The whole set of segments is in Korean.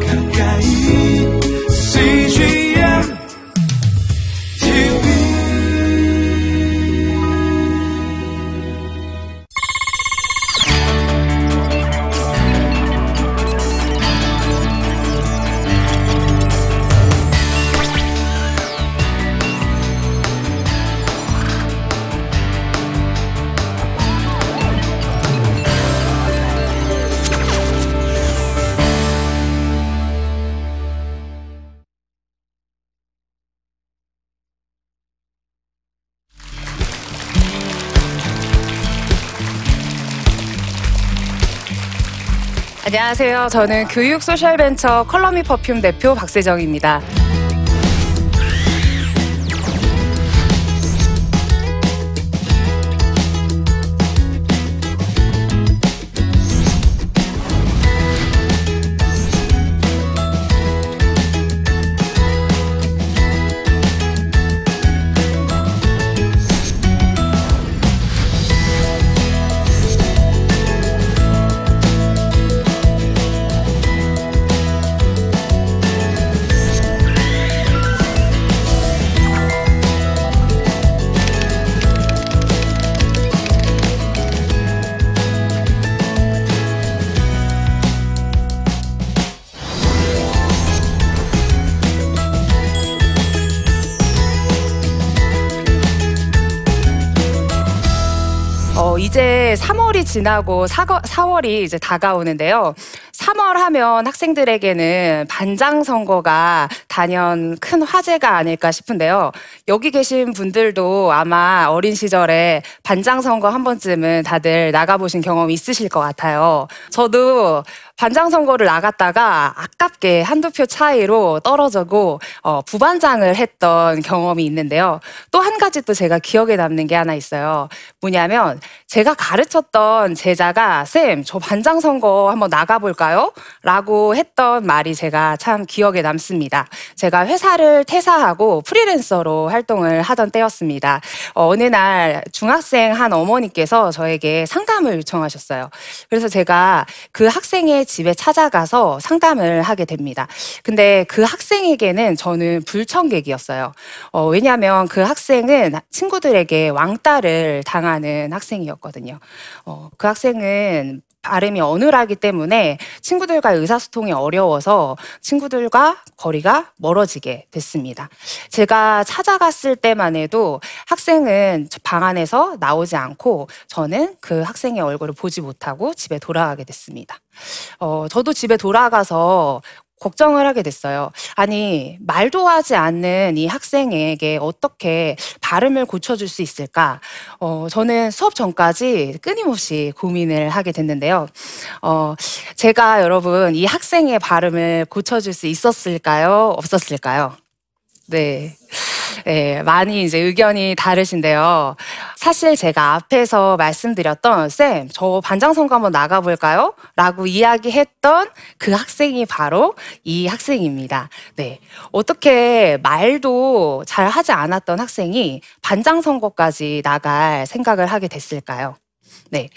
가까 안녕하세요. 저는 교육 소셜벤처 컬러미 퍼퓸 대표 박세정입니다. 지나고 4, 4월이 이제 다가오는데요. 3월 하면 학생들에게는 반장 선거가 단연 큰 화제가 아닐까 싶은데요. 여기 계신 분들도 아마 어린 시절에 반장 선거 한 번쯤은 다들 나가보신 경험이 있으실 것 같아요. 저도 반장 선거를 나갔다가 아깝게 한두 표 차이로 떨어지고 어, 부반장을 했던 경험이 있는데요. 또 한 가지 또 제가 기억에 남는 게 하나 있어요. 뭐냐면 제가 가르쳤던 제자가 쌤, 저 반장 선거 한번 나가볼까요? 라고 했던 말이 제가 참 기억에 남습니다. 제가 회사를 퇴사하고 프리랜서로 활동을 하던 때였습니다. 어, 어느 날 중학생 한 어머니께서 저에게 상담을 요청하셨어요. 그래서 제가 그 학생의 집에 찾아가서 상담을 하게 됩니다. 근데 그 학생에게는 저는 불청객이었어요. 어, 왜냐하면 그 학생은 친구들에게 왕따를 당하는 학생이었거든요. 어, 그 학생은 발음이 어눌하기 때문에 친구들과 의사소통이 어려워서 친구들과 거리가 멀어지게 됐습니다. 제가 찾아갔을 때만 해도 학생은 방 안에서 나오지 않고 저는 그 학생의 얼굴을 보지 못하고 집에 돌아가게 됐습니다. 어, 저도 집에 돌아가서 걱정을 하게 됐어요. 아니, 말도 하지 않는 이 학생에게 어떻게 발음을 고쳐줄 수 있을까? 어, 저는 수업 전까지 끊임없이 고민을 하게 됐는데요. 어, 제가 여러분, 이 학생의 발음을 고쳐줄 수 있었을까요? 없었을까요? 네. 네, 많이 이제 의견이 다르신데요. 사실 제가 앞에서 말씀드렸던 쌤, 저 반장 선거 한번 나가볼까요? 라고 이야기했던 그 학생이 바로 이 학생입니다. 네. 어떻게 말도 잘 하지 않았던 학생이 반장 선거까지 나갈 생각을 하게 됐을까요? 네.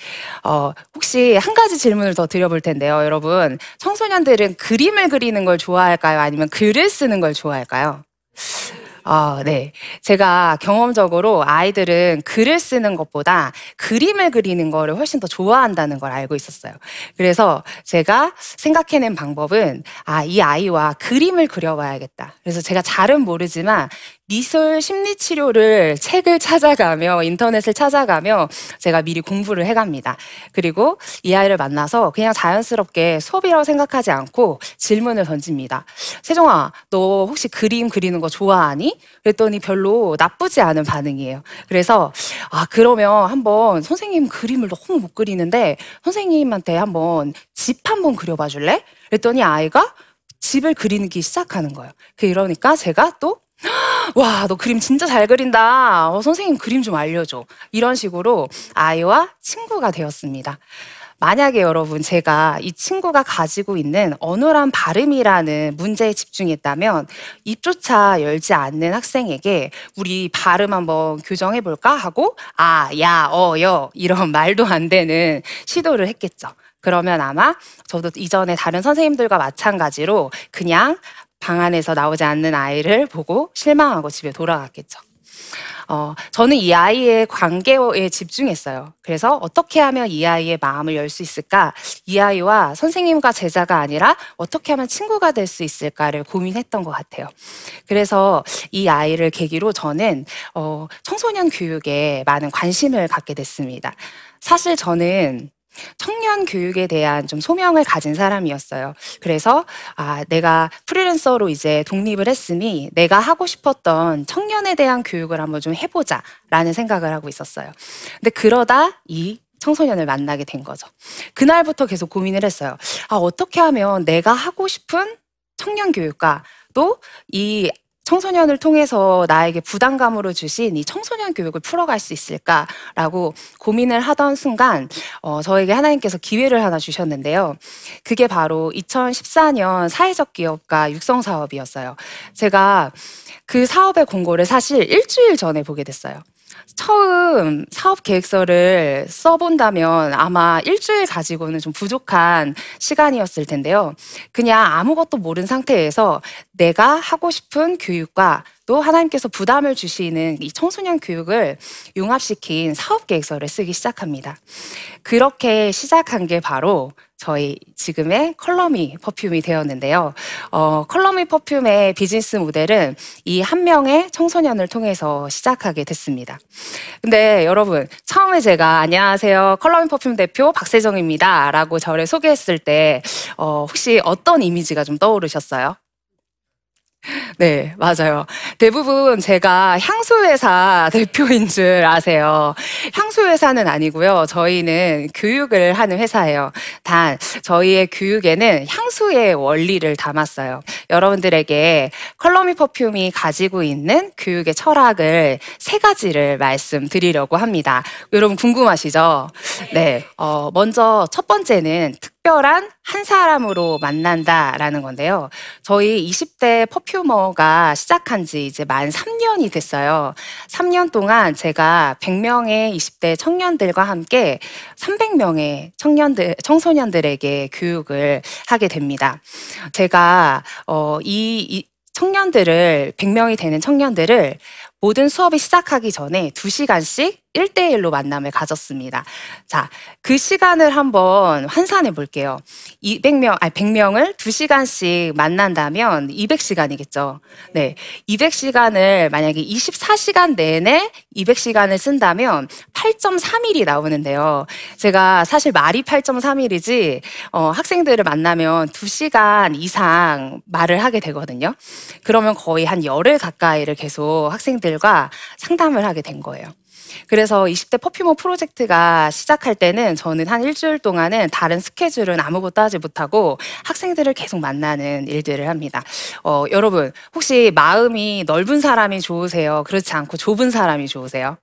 어, 혹시 한 가지 질문을 더 드려볼 텐데요. 여러분, 청소년들은 그림을 그리는 걸 좋아할까요? 아니면 글을 쓰는 걸 좋아할까요? 아, 네. 제가 경험적으로 아이들은 글을 쓰는 것보다 그림을 그리는 거를 훨씬 더 좋아한다는 걸 알고 있었어요. 그래서 제가 생각해낸 방법은 아, 이 아이와 그림을 그려봐야겠다. 그래서 제가 잘은 모르지만 미술 심리 치료를 책을 찾아가며 인터넷을 찾아가며 제가 미리 공부를 해갑니다. 그리고 이 아이를 만나서 그냥 자연스럽게 수업이라고 생각하지 않고 질문을 던집니다. 세종아, 너 혹시 그림 그리는 거 좋아하니? 그랬더니 별로 나쁘지 않은 반응이에요. 그래서 아 그러면 한번 선생님 그림을 너무 못 그리는데 선생님한테 한번 집 한번 그려봐 줄래? 그랬더니 아이가 집을 그리기 시작하는 거예요. 그러니까 제가 또 와, 너 그림 진짜 잘 그린다. 어, 선생님 그림 좀 알려줘. 이런 식으로 아이와 친구가 되었습니다. 만약에 여러분 제가 이 친구가 가지고 있는 어눌한 발음이라는 문제에 집중했다면 입조차 열지 않는 학생에게 우리 발음 한번 교정해 볼까 하고 아, 야, 어, 여 이런 말도 안 되는 시도를 했겠죠. 그러면 아마 저도 이전에 다른 선생님들과 마찬가지로 그냥 방 안에서 나오지 않는 아이를 보고 실망하고 집에 돌아갔겠죠. 어, 저는 이 아이의 관계에 집중했어요. 그래서 어떻게 하면 이 아이의 마음을 열 수 있을까? 이 아이와 선생님과 제자가 아니라 어떻게 하면 친구가 될 수 있을까를 고민했던 것 같아요. 그래서 이 아이를 계기로 저는 어, 청소년 교육에 많은 관심을 갖게 됐습니다. 사실 저는 청년 교육에 대한 좀 소명을 가진 사람이었어요. 그래서 아, 내가 프리랜서로 이제 독립을 했으니 내가 하고 싶었던 청년에 대한 교육을 한번 좀 해보자라는 생각을 하고 있었어요. 근데 그러다 이 청소년을 만나게 된 거죠. 그날부터 계속 고민을 했어요. 아, 어떻게 하면 내가 하고 싶은 청년 교육과 또 이 청소년을 통해서 나에게 부담감으로 주신 이 청소년 교육을 풀어갈 수 있을까라고 고민을 하던 순간 어, 저에게 하나님께서 기회를 하나 주셨는데요. 그게 바로 2014년 사회적 기업가 육성 사업이었어요. 제가 그 사업의 공고를 사실 일주일 전에 보게 됐어요. 처음 사업 계획서를 써본다면 아마 일주일 가지고는 좀 부족한 시간이었을 텐데요. 그냥 아무것도 모른 상태에서 내가 하고 싶은 교육과 또 하나님께서 부담을 주시는 이 청소년 교육을 융합시킨 사업 계획서를 쓰기 시작합니다. 그렇게 시작한 게 바로 저희 지금의 컬러미 퍼퓸이 되었는데요. 어, 컬러미 퍼퓸의 비즈니스 모델은 이 한 명의 청소년을 통해서 시작하게 됐습니다. 근데 여러분, 처음에 제가 안녕하세요. 컬러미 퍼퓸 대표 박세정입니다. 라고 저를 소개했을 때, 어, 혹시 어떤 이미지가 좀 떠오르셨어요? 네, 맞아요. 대부분 제가 향수회사 대표인 줄 아세요. 향수회사는 아니고요. 저희는 교육을 하는 회사예요. 단, 저희의 교육에는 향수의 원리를 담았어요. 여러분들에게 컬러미 퍼퓸이 가지고 있는 교육의 철학을 세 가지를 말씀드리려고 합니다. 여러분 궁금하시죠? 네. 어, 먼저 첫 번째는 특 별한 한 사람으로 만난다라는 건데요. 저희 20대 퍼퓸어가 시작한 지 이제 만 3년이 됐어요. 3년 동안 제가 100명의 20대 청년들과 함께 300명의 청년들, 청소년들에게 교육을 하게 됩니다. 제가, 어, 이, 이 청년들을, 100명이 되는 청년들을 모든 수업이 시작하기 전에 2시간씩 1대1로 만남을 가졌습니다. 자, 그 시간을 한번 환산해 볼게요. 200명, 아니 100명을 2시간씩 만난다면 200시간이겠죠. 네. 200시간을 만약에 24시간 내내 200시간을 쓴다면 8.3일이 나오는데요. 제가 사실 말이 8.3일이지 어, 학생들을 만나면 2시간 이상 말을 하게 되거든요. 그러면 거의 한 열흘 가까이를 계속 학생들과 상담을 하게 된 거예요. 그래서 20대 퍼퓸머 프로젝트가 시작할 때는 저는 한 일주일 동안은 다른 스케줄은 아무것도 하지 못하고 학생들을 계속 만나는 일들을 합니다. 어, 여러분, 혹시 마음이 넓은 사람이 좋으세요? 그렇지 않고 좁은 사람이 좋으세요?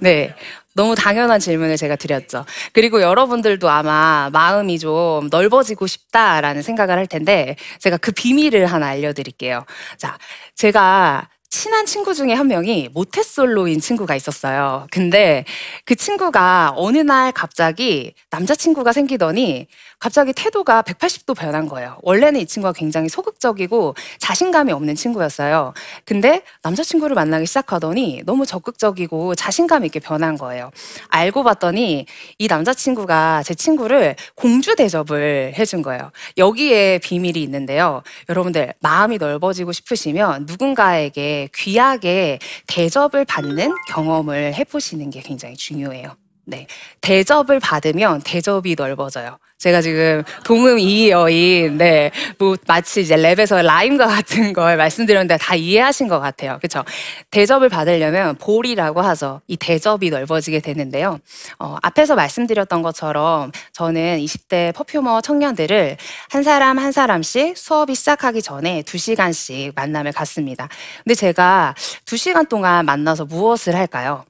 네. 너무 당연한 질문을 제가 드렸죠. 그리고 여러분들도 아마 마음이 좀 넓어지고 싶다라는 생각을 할 텐데 제가 그 비밀을 하나 알려드릴게요. 자, 제가 친한 친구 중에 한 명이 모태솔로인 친구가 있었어요. 근데 그 친구가 어느 날 갑자기 남자친구가 생기더니 갑자기 태도가 180도 변한 거예요. 원래는 이 친구가 굉장히 소극적이고 자신감이 없는 친구였어요. 근데 남자친구를 만나기 시작하더니 너무 적극적이고 자신감 있게 변한 거예요. 알고 봤더니 이 남자친구가 제 친구를 공주 대접을 해준 거예요. 여기에 비밀이 있는데요. 여러분들 마음이 넓어지고 싶으시면 누군가에게 귀하게 대접을 받는 경험을 해보시는 게 굉장히 중요해요. 네. 대접을 받으면 대접이 넓어져요. 제가 지금 동음이의어인, 네. 뭐, 마치 이제 랩에서 rhyme과 같은 걸 말씀드렸는데 다 이해하신 것 같아요. 그쵸? 대접을 받으려면 bowl이라고 하죠. 이 대접이 넓어지게 되는데요. 어, 앞에서 말씀드렸던 것처럼 저는 20대 perfumer 청년들을 한 사람 한 사람씩 수업이 시작하기 전에 2시간씩 만남을 갖습니다. 근데 제가 2시간 동안 만나서 무엇을 할까요?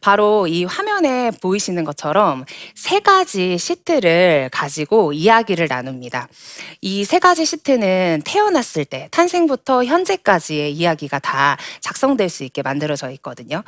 바로 이 화면에 보이시는 것처럼 세 가지 시트를 가지고 이야기를 나눕니다. 이 세 가지 시트는 태어났을 때, 탄생부터 현재까지의 이야기가 다 작성될 수 있게 만들어져 있거든요.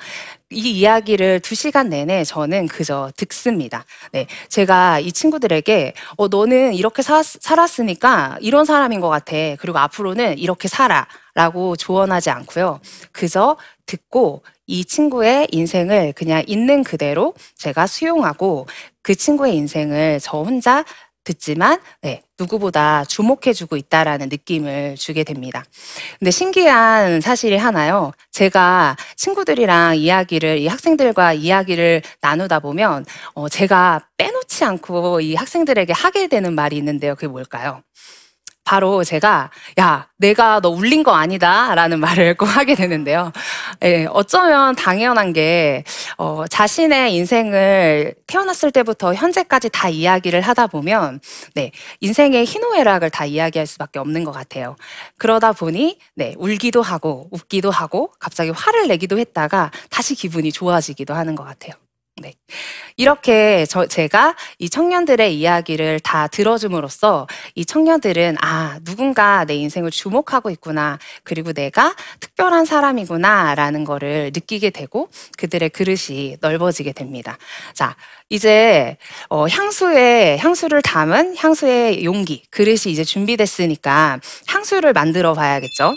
이 이야기를 두 시간 내내 저는 그저 듣습니다. 네. 제가 이 친구들에게, 어, 너는 이렇게 사- 살았으니까 이런 사람인 것 같아. 그리고 앞으로는 이렇게 살아. 라고 조언하지 않고요. 그저 듣고 이 친구의 인생을 그냥 있는 그대로 제가 수용하고 그 친구의 인생을 저 혼자 듣지만 네, 누구보다 주목해주고 있다라는 느낌을 주게 됩니다. 근데 신기한 사실이 하나요. 제가 친구들이랑 이야기를 이 학생들과 이야기를 나누다 보면 어, 제가 빼놓지 않고 이 학생들에게 하게 되는 말이 있는데요. 그게 뭘까요? 바로 제가 야 내가 너 울린 거 아니다. 라는 말을 꼭 하게 되는데요. 예, 어쩌면 당연한 게 어, 자신의 인생을 태어났을 때부터 현재까지 다 이야기를 하다 보면 네, 인생의 희노애락을 다 이야기할 수밖에 없는 것 같아요. 그러다 보니 네, 울기도 하고 웃기도 하고 갑자기 화를 내기도 했다가 다시 기분이 좋아지기도 하는 것 같아요 네. 이렇게 저, 제가 이 청년들의 이야기를 다 들어줌으로써 이 청년들은 아, 누군가 내 인생을 주목하고 있구나. 그리고 내가 특별한 사람이구나. 라는 거를 느끼게 되고 그들의 그릇이 넓어지게 됩니다. 자, 이제 어, 향수에 향수를 담은 향수의 용기, 그릇이 이제 준비됐으니까 향수를 만들어 봐야겠죠?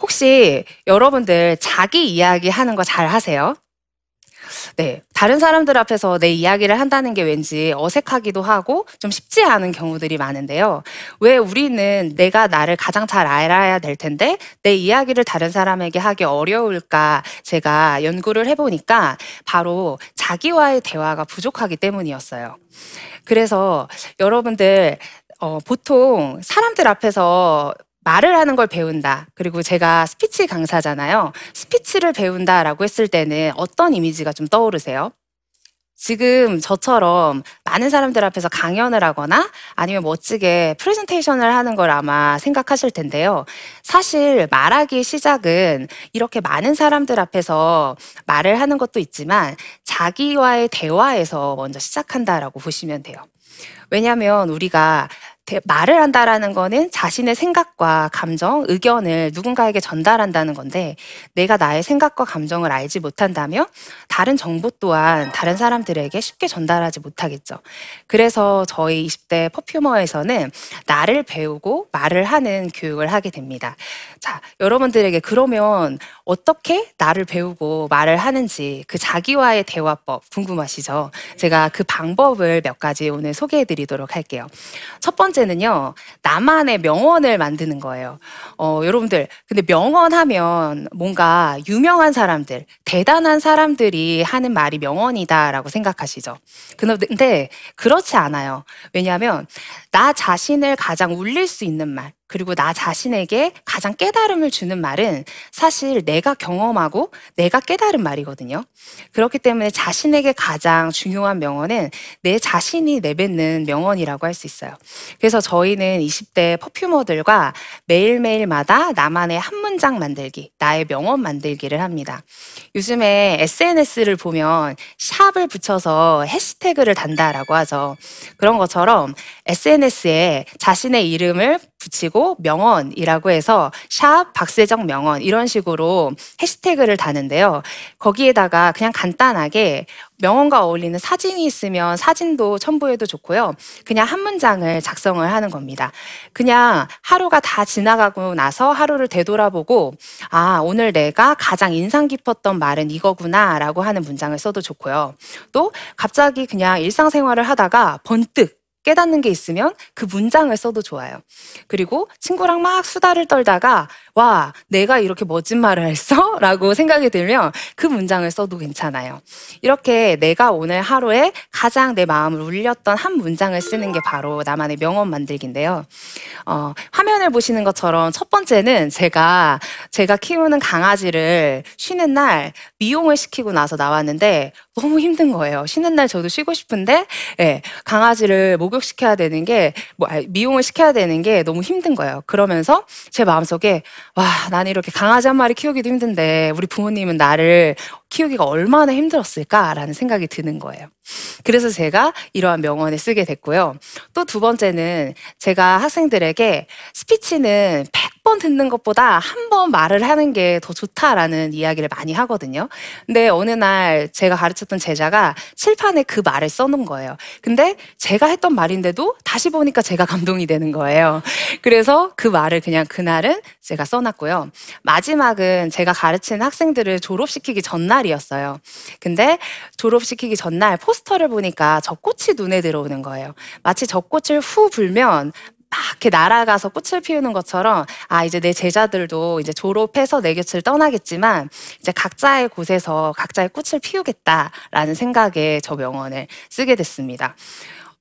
혹시 여러분들 자기 이야기 하는 거 잘 하세요? 네, 다른 사람들 앞에서 내 이야기를 한다는 게 왠지 어색하기도 하고 좀 쉽지 않은 경우들이 많은데요. 왜 우리는 내가 나를 가장 잘 알아야 될 텐데 내 이야기를 다른 사람에게 하기 어려울까 제가 연구를 해보니까 바로 자기와의 대화가 부족하기 때문이었어요. 그래서 여러분들 어, 보통 사람들 앞에서 말을 하는 걸 배운다. 그리고 제가 스피치 강사잖아요. 스피치를 배운다라고 했을 때는 어떤 이미지가 좀 떠오르세요? 지금 저처럼 많은 사람들 앞에서 강연을 하거나 아니면 멋지게 프레젠테이션을 하는 걸 아마 생각하실 텐데요. 사실 말하기 시작은 이렇게 많은 사람들 앞에서 말을 하는 것도 있지만 자기와의 대화에서 먼저 시작한다라고 보시면 돼요. 왜냐하면 우리가 대- 말을 한다라는 거는 자신의 생각과 감정, 의견을 누군가에게 전달한다는 건데 내가 나의 생각과 감정을 알지 못한다면 다른 정보 또한 다른 사람들에게 쉽게 전달하지 못하겠죠. 그래서 저희 20대 퍼퓸어에서는 나를 배우고 말을 하는 교육을 하게 됩니다. 자, 여러분들에게 그러면 어떻게 나를 배우고 말을 하는지 그 자기와의 대화법 궁금하시죠? 제가 그 방법을 몇 가지 오늘 소개해 드리도록 할게요. 첫 번째 는요, 나만의 명언을 만드는 거예요. 어, 여러분들, 근데 명언 하면 뭔가 유명한 사람들, 대단한 사람들이 하는 말이 명언이다라고 생각하시죠? 근데 그렇지 않아요. 왜냐하면 나 자신을 가장 울릴 수 있는 말, 그리고 나 자신에게 가장 깨달음을 주는 말은 사실 내가 경험하고 내가 깨달은 말이거든요. 그렇기 때문에 자신에게 가장 중요한 명언은 내 자신이 내뱉는 명언이라고 할 수 있어요. 그래서 저희는 20대 퍼퓸어들과 매일매일마다 나만의 한 문장 만들기, 나의 명언 만들기를 합니다. 요즘에 SNS를 보면 샵을 붙여서 해시태그를 단다라고 하죠. 그런 것처럼 SNS에 자신의 이름을 붙이고 명언이라고 해서 샵 박세정 명언 이런 식으로 해시태그를 다는데요. 거기에다가 그냥 간단하게 명언과 어울리는 사진이 있으면 사진도 첨부해도 좋고요. 그냥 한 문장을 작성을 하는 겁니다. 그냥 하루가 다 지나가고 나서 하루를 되돌아보고 아, 오늘 내가 가장 인상 깊었던 말은 이거구나 라고 하는 문장을 써도 좋고요. 또 갑자기 그냥 일상생활을 하다가 번뜩 깨닫는 게 있으면 그 문장을 써도 좋아요. 그리고 친구랑 막 수다를 떨다가 와, 내가 이렇게 멋진 말을 했어? 라고 생각이 들면 그 문장을 써도 괜찮아요. 이렇게 내가 오늘 하루에 가장 내 마음을 울렸던 한 문장을 쓰는 게 바로 나만의 명언 만들기인데요. 어, 화면을 보시는 것처럼 첫 번째는 제가 제가 키우는 강아지를 쉬는 날 미용을 시키고 나서 나왔는데 너무 힘든 거예요. 쉬는 날 저도 쉬고 싶은데 예, 강아지를 목욕 목욕시켜야 되는 게, 뭐, 미용을 시켜야 되는 게 너무 힘든 거예요. 그러면서 제 마음속에, 와, 나는 이렇게 강아지 한 마리 키우기도 힘든데, 우리 부모님은 나를 키우기가 얼마나 힘들었을까라는 생각이 드는 거예요. 그래서 제가 이러한 명언을 쓰게 됐고요. 또 두 번째는 제가 학생들에게 스피치는 100번 듣는 것보다 한 번 말을 하는 게 더 좋다라는 이야기를 많이 하거든요. 근데 어느 날 제가 가르쳤던 제자가 칠판에 그 말을 써놓은 거예요. 근데 제가 했던 말인데도 다시 보니까 제가 감동이 되는 거예요. 그래서 그 말을 그냥 그날은 제가 써놨고요. 마지막은 제가 가르치는 학생들을 졸업시키기 전날이었어요. 근데 졸업시키기 전날 포스터를 보니까 젖꽃이 눈에 들어오는 거예요. 마치 젖꽃을 후 불면 막 이렇게 날아가서 꽃을 피우는 것처럼 아 이제 내 제자들도 이제 졸업해서 내 곁을 떠나겠지만 이제 각자의 곳에서 각자의 꽃을 피우겠다라는 생각에 저 명언을 쓰게 됐습니다.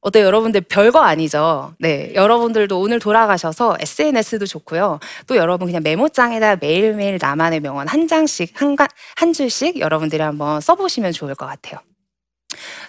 어때요? 여러분들 별거 아니죠? 네. 여러분들도 오늘 돌아가셔서 SNS도 좋고요. 또 여러분 그냥 메모장에다 매일매일 나만의 명언 한 장씩, 한, 가, 한 줄씩 여러분들이 한번 써보시면 좋을 것 같아요.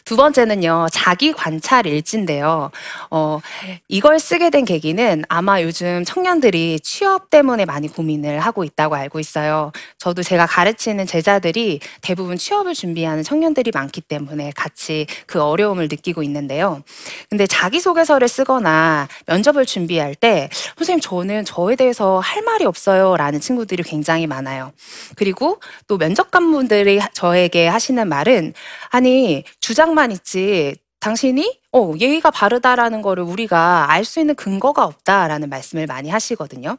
두 번째는요, 자기 관찰 일지인데요. 어, 이걸 쓰게 된 계기는 아마 요즘 청년들이 취업 때문에 많이 고민을 하고 있다고 알고 있어요. 저도 제가 가르치는 제자들이 대부분 취업을 준비하는 청년들이 많기 때문에 같이 그 어려움을 느끼고 있는데요. 근데 자기소개서를 쓰거나 면접을 준비할 때, 선생님, 저는 저에 대해서 할 말이 없어요. 라는 친구들이 굉장히 많아요. 그리고 또 면접관분들이 저에게 하시는 말은, 아니, 주장만 있지, 당신이 어, 예의가 바르다라는 거를 우리가 알 수 있는 근거가 없다라는 말씀을 많이 하시거든요.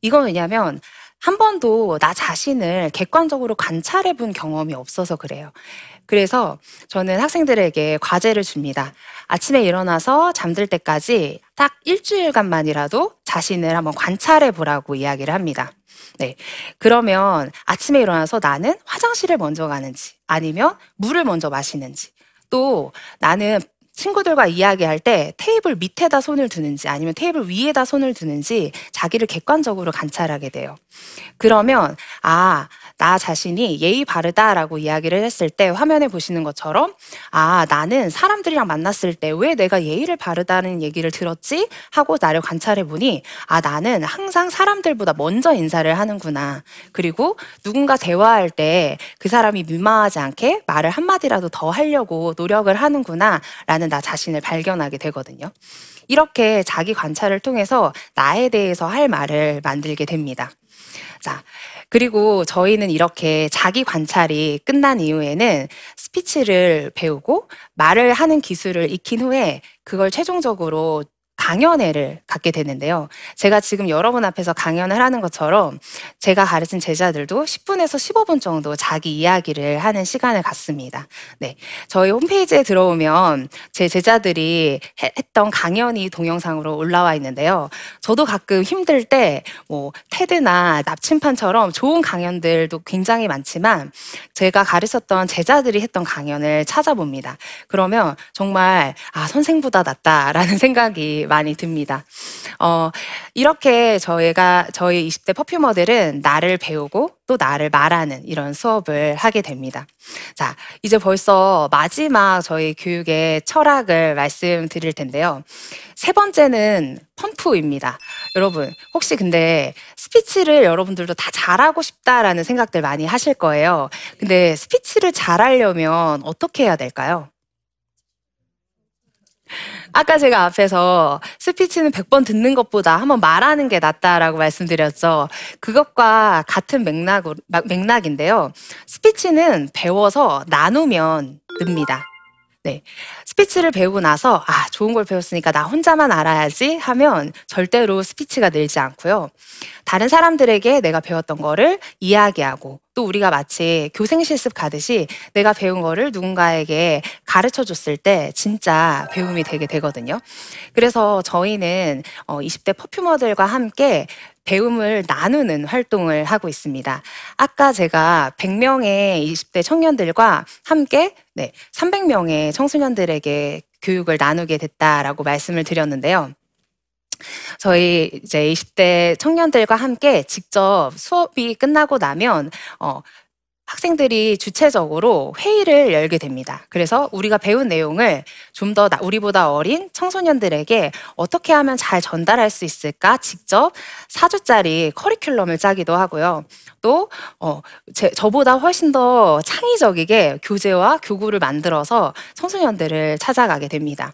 이건 왜냐면 한 번도 나 자신을 객관적으로 관찰해 본 경험이 없어서 그래요. 그래서 저는 학생들에게 과제를 줍니다. 아침에 일어나서 잠들 때까지 딱 일주일간만이라도 자신을 한번 관찰해 보라고 이야기를 합니다. 네. 그러면 아침에 일어나서 나는 화장실을 먼저 가는지 아니면 물을 먼저 마시는지 또 나는 친구들과 이야기할 때 테이블 밑에다 손을 두는지 아니면 테이블 위에다 손을 두는지 자기를 객관적으로 관찰하게 돼요. 그러면 아, 나 자신이 예의 바르다라고 이야기를 했을 때 화면에 보시는 것처럼 아, 나는 사람들이랑 만났을 때 왜 내가 예의를 바르다는 얘기를 들었지? 하고 나를 관찰해 보니 아, 나는 항상 사람들보다 먼저 인사를 하는구나. 그리고 누군가 대화할 때 그 사람이 민망하지 않게 말을 한마디라도 더 하려고 노력을 하는구나. 라는 나 자신을 발견하게 되거든요. 이렇게 자기 관찰을 통해서 나에 대해서 할 말을 만들게 됩니다. 자, 그리고 저희는 이렇게 자기 관찰이 끝난 이후에는 스피치를 배우고 말을 하는 기술을 익힌 후에 그걸 최종적으로 강연회를 갖게 되는데요. 제가 지금 여러분 앞에서 강연을 하는 것처럼 제가 가르친 제자들도 10분에서 15분 정도 자기 이야기를 하는 시간을 갖습니다. 네. 저희 홈페이지에 들어오면 제 제자들이 해- 했던 강연이 동영상으로 올라와 있는데요. 저도 가끔 힘들 때 뭐 테드나 납침판처럼 좋은 강연들도 굉장히 많지만 제가 가르쳤던 제자들이 했던 강연을 찾아봅니다. 그러면 정말 아 선생보다 낫다라는 생각이 많이 듭니다. 어, 이렇게 저희가 저희 20대 퍼퓸머들은 나를 배우고 또 나를 말하는 이런 수업을 하게 됩니다. 자, 이제 벌써 마지막 저희 교육의 철학을 말씀드릴 텐데요. 세 번째는 펌프입니다. 여러분, 혹시 근데 스피치를 여러분들도 다 잘하고 싶다라는 생각들 많이 하실 거예요. 근데 스피치를 잘하려면 어떻게 해야 될까요? 아까 제가 앞에서 스피치는 100번 듣는 것보다 한번 말하는 게 낫다라고 말씀드렸죠. 그것과 같은 맥락, 맥락인데요. 스피치는 배워서 나누면 늡니다. 네. 스피치를 배우고 나서, 아, 좋은 걸 배웠으니까 나 혼자만 알아야지 하면 절대로 스피치가 늘지 않고요. 다른 사람들에게 내가 배웠던 거를 이야기하고 또 우리가 마치 교생 실습 가듯이 내가 배운 거를 누군가에게 가르쳐 줬을 때 진짜 배움이 되게 되거든요. 그래서 저희는 어, 20대 퍼퓸머들과 함께 배움을 나누는 활동을 하고 있습니다. 아까 제가 100명의 20대 청년들과 함께 네, 300명의 청소년들에게 교육을 나누게 됐다라고 말씀을 드렸는데요. 저희 이제 20대 청년들과 함께 직접 수업이 끝나고 나면 어, 학생들이 주체적으로 회의를 열게 됩니다. 그래서 우리가 배운 내용을 좀 더 우리보다 어린 청소년들에게 어떻게 하면 잘 전달할 수 있을까 직접 4주짜리 커리큘럼을 짜기도 하고요. 또 어, 제, 저보다 훨씬 더 창의적이게 교재와 교구를 만들어서 청소년들을 찾아가게 됩니다.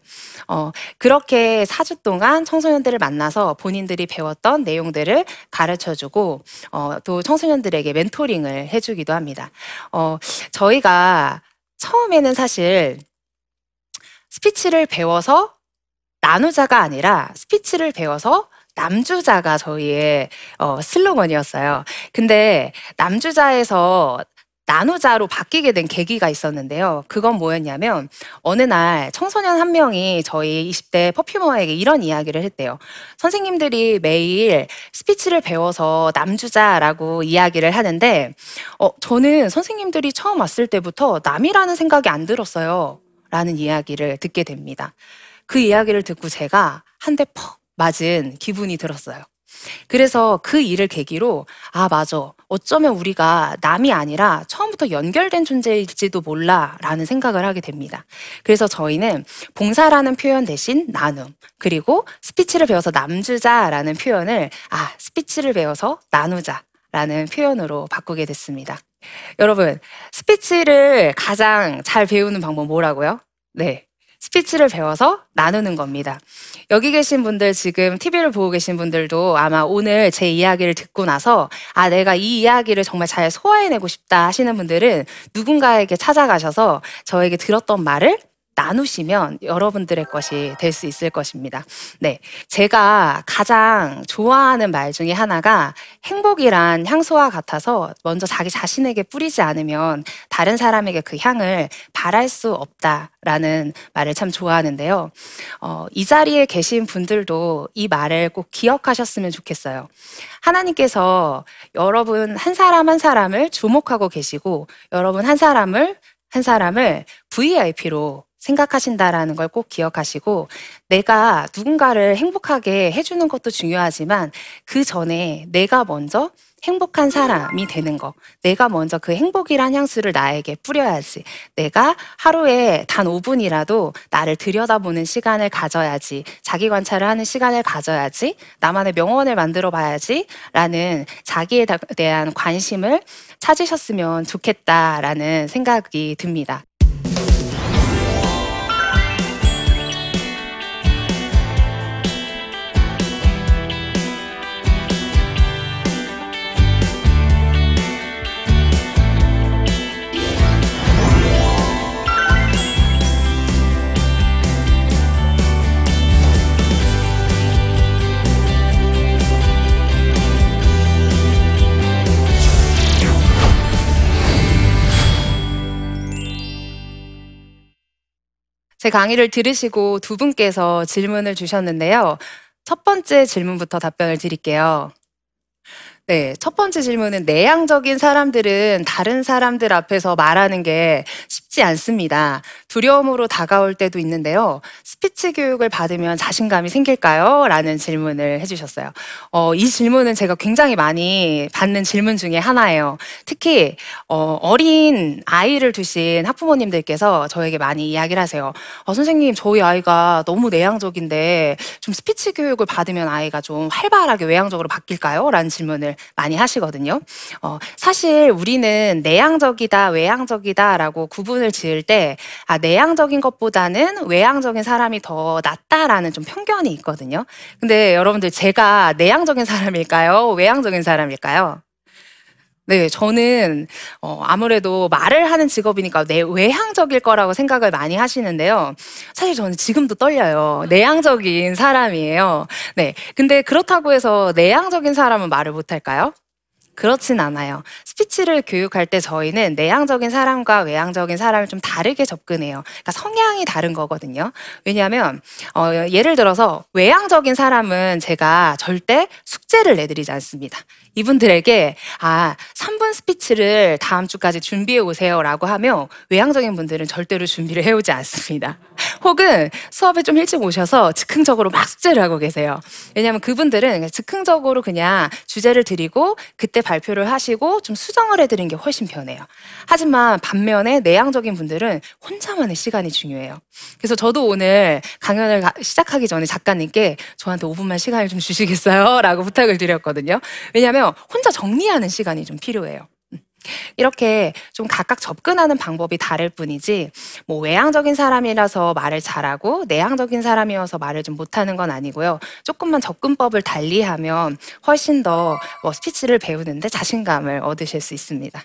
어, 그렇게 4주 동안 청소년들을 만나서 본인들이 배웠던 내용들을 가르쳐주고 어, 또 청소년들에게 멘토링을 해주기도 합니다. 어, 저희가 처음에는 사실 스피치를 배워서 나누자가 아니라 스피치를 배워서 남주자가 저희의 어, 슬로건이었어요. 근데 남주자에서 나누자로 바뀌게 된 계기가 있었는데요. 그건 뭐였냐면 어느 날 청소년 한 명이 저희 20대 퍼퓸머에게 이런 이야기를 했대요. 선생님들이 매일 스피치를 배워서 남주자라고 이야기를 하는데 어, 저는 선생님들이 처음 왔을 때부터 남이라는 생각이 안 들었어요. 라는 이야기를 듣게 됩니다. 그 이야기를 듣고 제가 한 대 퍽 맞은 기분이 들었어요. 그래서 그 일을 계기로 아 맞아 어쩌면 우리가 남이 아니라 처음부터 연결된 존재일지도 몰라라는 생각을 하게 됩니다. 그래서 저희는 봉사라는 표현 대신 나눔 그리고 스피치를 배워서 남주자라는 표현을 아 스피치를 배워서 나누자라는 표현으로 바꾸게 됐습니다. 여러분 스피치를 가장 잘 배우는 방법 뭐라고요? 네. 스피치를 배워서 나누는 겁니다. 여기 계신 분들 지금 TV를 보고 계신 분들도 아마 오늘 제 이야기를 듣고 나서 아, 내가 이 이야기를 정말 잘 소화해내고 싶다 하시는 분들은 누군가에게 찾아가셔서 저에게 들었던 말을 나누시면 여러분들의 것이 될 수 있을 것입니다. 네. 제가 가장 좋아하는 말 중에 하나가 행복이란 향수와 같아서 먼저 자기 자신에게 뿌리지 않으면 다른 사람에게 그 향을 바랄 수 없다라는 말을 참 좋아하는데요. 어, 이 자리에 계신 분들도 이 말을 꼭 기억하셨으면 좋겠어요. 하나님께서 여러분 한 사람 한 사람을 주목하고 계시고 여러분 한 사람을 한 사람을 VIP로 생각하신다라는 걸 꼭 기억하시고 내가 누군가를 행복하게 해주는 것도 중요하지만 그 전에 내가 먼저 행복한 사람이 되는 거. 내가 먼저 그 행복이란 향수를 나에게 뿌려야지. 내가 하루에 단 5분이라도 나를 들여다보는 시간을 가져야지. 자기 관찰을 하는 시간을 가져야지. 나만의 명언을 만들어 봐야지. 라는 자기에 대한 관심을 찾으셨으면 좋겠다라는 생각이 듭니다. 제 강의를 들으시고 두 분께서 질문을 주셨는데요. 첫 번째 질문부터 답변을 드릴게요. 네, 첫 번째 질문은 내향적인 사람들은 다른 사람들 앞에서 말하는 게 쉽지 않습니다. 두려움으로 다가올 때도 있는데요. 스피치 교육을 받으면 자신감이 생길까요? 라는 질문을 해주셨어요. 어, 이 질문은 제가 굉장히 많이 받는 질문 중에 하나예요. 특히 어, 어린 아이를 두신 학부모님들께서 저에게 많이 이야기를 하세요. 어, 선생님, 저희 아이가 너무 내향적인데 좀 스피치 교육을 받으면 아이가 좀 활발하게 외향적으로 바뀔까요? 라는 질문을 많이 하시거든요. 어, 사실 우리는 내향적이다, 외향적이다라고 구분을 지을 때, 아, 내향적인 것보다는 외향적인 사람이 더 낫다라는 좀 편견이 있거든요. 근데 여러분들 제가 내향적인 사람일까요? 외향적인 사람일까요? 네, 저는 어, 아무래도 말을 하는 직업이니까 내 외향적일 거라고 생각을 많이 하시는데요. 사실 저는 지금도 떨려요. 내향적인 사람이에요. 네, 근데 그렇다고 해서 내향적인 사람은 말을 못 할까요? 그렇진 않아요. 스피치를 교육할 때 저희는 내향적인 사람과 외향적인 사람을 좀 다르게 접근해요. 그러니까 성향이 다른 거거든요. 왜냐하면 어, 예를 들어서 외향적인 사람은 제가 절대 숙제를 내드리지 않습니다. 이분들에게 아 3분 스피치를 다음 주까지 준비해 오세요라고 하면 외향적인 분들은 절대로 준비를 해오지 않습니다. 혹은 수업에 좀 일찍 오셔서 즉흥적으로 막 숙제를 하고 계세요. 왜냐하면 그분들은 즉흥적으로 그냥 주제를 드리고 그때 발표를 하시고 좀 수정을 해드리는 게 훨씬 편해요. 하지만 반면에 내향적인 분들은 혼자만의 시간이 중요해요. 그래서 저도 오늘 강연을 가- 시작하기 전에 작가님께 저한테 5분만 시간을 좀 주시겠어요? 라고 부탁을 드렸거든요. 왜냐하면 혼자 정리하는 시간이 좀 필요해요. 음. 이렇게 좀 각각 접근하는 방법이 다를 뿐이지 뭐 외향적인 사람이라서 말을 잘하고 내향적인 사람이어서 말을 좀 못하는 건 아니고요. 조금만 접근법을 달리하면 훨씬 더 뭐 스피치를 배우는데 자신감을 얻으실 수 있습니다.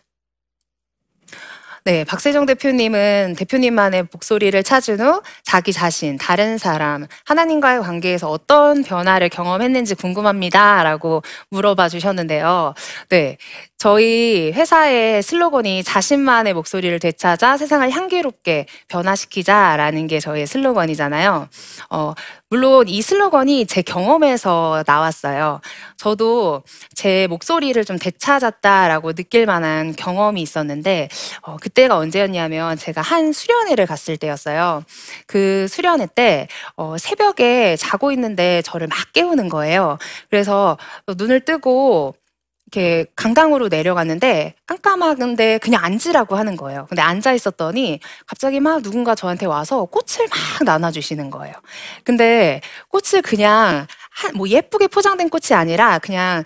네, 박세정 대표님은 대표님만의 목소리를 찾은 후 자기 자신, 다른 사람, 하나님과의 관계에서 어떤 변화를 경험했는지 궁금합니다. 라고 물어봐 주셨는데요. 네. 저희 회사의 슬로건이 자신만의 목소리를 되찾아 세상을 향기롭게 변화시키자라는 게 저희의 슬로건이잖아요. 어, 물론 이 슬로건이 제 경험에서 나왔어요. 저도 제 목소리를 좀 되찾았다라고 느낄 만한 경험이 있었는데, 어, 그때가 언제였냐면 제가 한 수련회를 갔을 때였어요. 그 수련회 때 어, 새벽에 자고 있는데 저를 막 깨우는 거예요. 그래서 눈을 뜨고 이렇게 강당으로 내려갔는데 깜깜한데 그냥 앉으라고 하는 거예요. 근데 앉아 있었더니 갑자기 막 누군가 저한테 와서 꽃을 막 나눠주시는 거예요. 근데 꽃을 그냥 한, 뭐 예쁘게 포장된 꽃이 아니라 그냥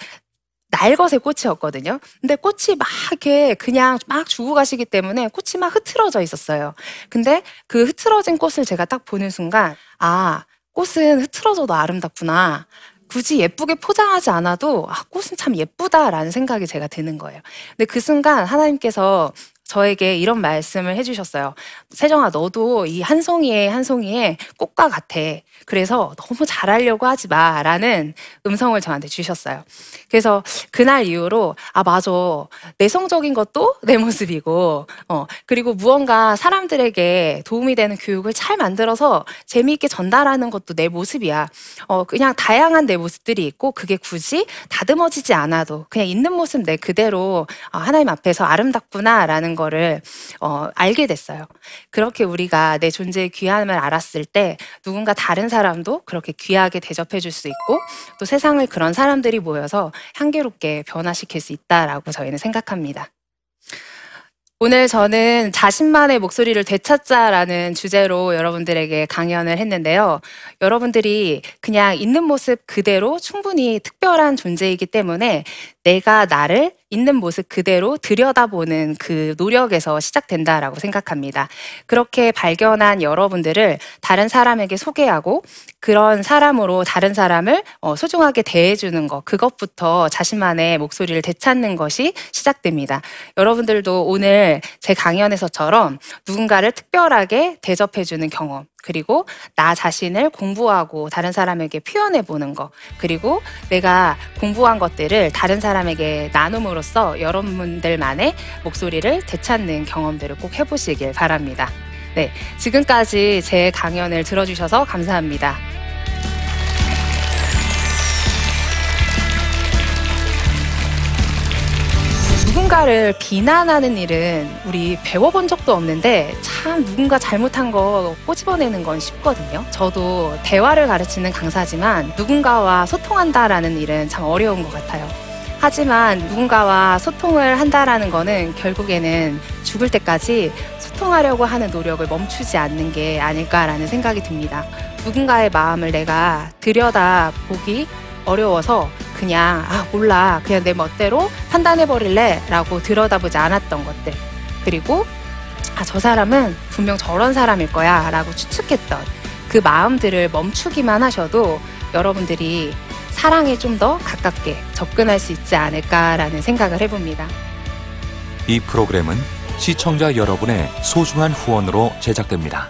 날것의 꽃이었거든요. 근데 꽃이 막 이렇게 그냥 막 주고 가시기 때문에 꽃이 막 흐트러져 있었어요. 근데 그 흐트러진 꽃을 제가 딱 보는 순간, 아, 꽃은 흐트러져도 아름답구나. 굳이 예쁘게 포장하지 않아도 아, 꽃은 참 예쁘다라는 생각이 제가 드는 거예요. 근데 그 순간 하나님께서 저에게 이런 말씀을 해주셨어요. 세정아, 너도 이 한 송이에 한 송이에 꽃과 같아. 그래서 너무 잘하려고 하지 마. 라는 음성을 저한테 주셨어요. 그래서 그날 이후로, 아, 맞아. 내성적인 것도 내 모습이고, 어, 그리고 무언가 사람들에게 도움이 되는 교육을 잘 만들어서 재미있게 전달하는 것도 내 모습이야. 어, 그냥 다양한 내 모습들이 있고, 그게 굳이 다듬어지지 않아도 그냥 있는 모습 내 그대로 아, 하나님 앞에서 아름답구나라는 거를 어, 알게 됐어요. 그렇게 우리가 내 존재의 귀함을 알았을 때 누군가 다른 사람도 그렇게 귀하게 대접해 줄 수 있고 또 세상을 그런 사람들이 모여서 향기롭게 변화시킬 수 있다라고 저희는 생각합니다. 오늘 저는 자신만의 목소리를 되찾자라는 주제로 여러분들에게 강연을 했는데요. 여러분들이 그냥 있는 모습 그대로 충분히 특별한 존재이기 때문에 내가 나를 있는 모습 그대로 들여다보는 그 노력에서 시작된다라고 생각합니다. 그렇게 발견한 여러분들을 다른 사람에게 소개하고 그런 사람으로 다른 사람을 어, 소중하게 대해주는 것, 그것부터 자신만의 목소리를 되찾는 것이 시작됩니다. 여러분들도 오늘 제 강연에서처럼 누군가를 특별하게 대접해주는 경험, 그리고 나 자신을 공부하고 다른 사람에게 표현해 보는 것, 그리고 내가 공부한 것들을 다른 사람에게 나눔으로써 여러분들만의 목소리를 되찾는 경험들을 꼭 해보시길 바랍니다. 네, 지금까지 제 강연을 들어주셔서 감사합니다. 누군가를 비난하는 일은 우리 배워본 적도 없는데 참 누군가 잘못한 거 꼬집어내는 건 쉽거든요. 저도 대화를 가르치는 강사지만 누군가와 소통한다라는 일은 참 어려운 것 같아요. 하지만 누군가와 소통을 한다라는 거는 결국에는 죽을 때까지 소통하려고 하는 노력을 멈추지 않는 게 아닐까라는 생각이 듭니다. 누군가의 마음을 내가 들여다 보기 어려워서 그냥 아 몰라 그냥 내 멋대로 판단해 버릴래라고 들여다보지 않았던 것들 그리고 아 저 사람은 분명 저런 사람일 거야라고 추측했던 그 마음들을 멈추기만 하셔도 여러분들이 사랑에 좀 더 가깝게 접근할 수 있지 않을까라는 생각을 해봅니다. 이 프로그램은 시청자 여러분의 소중한 후원으로 제작됩니다.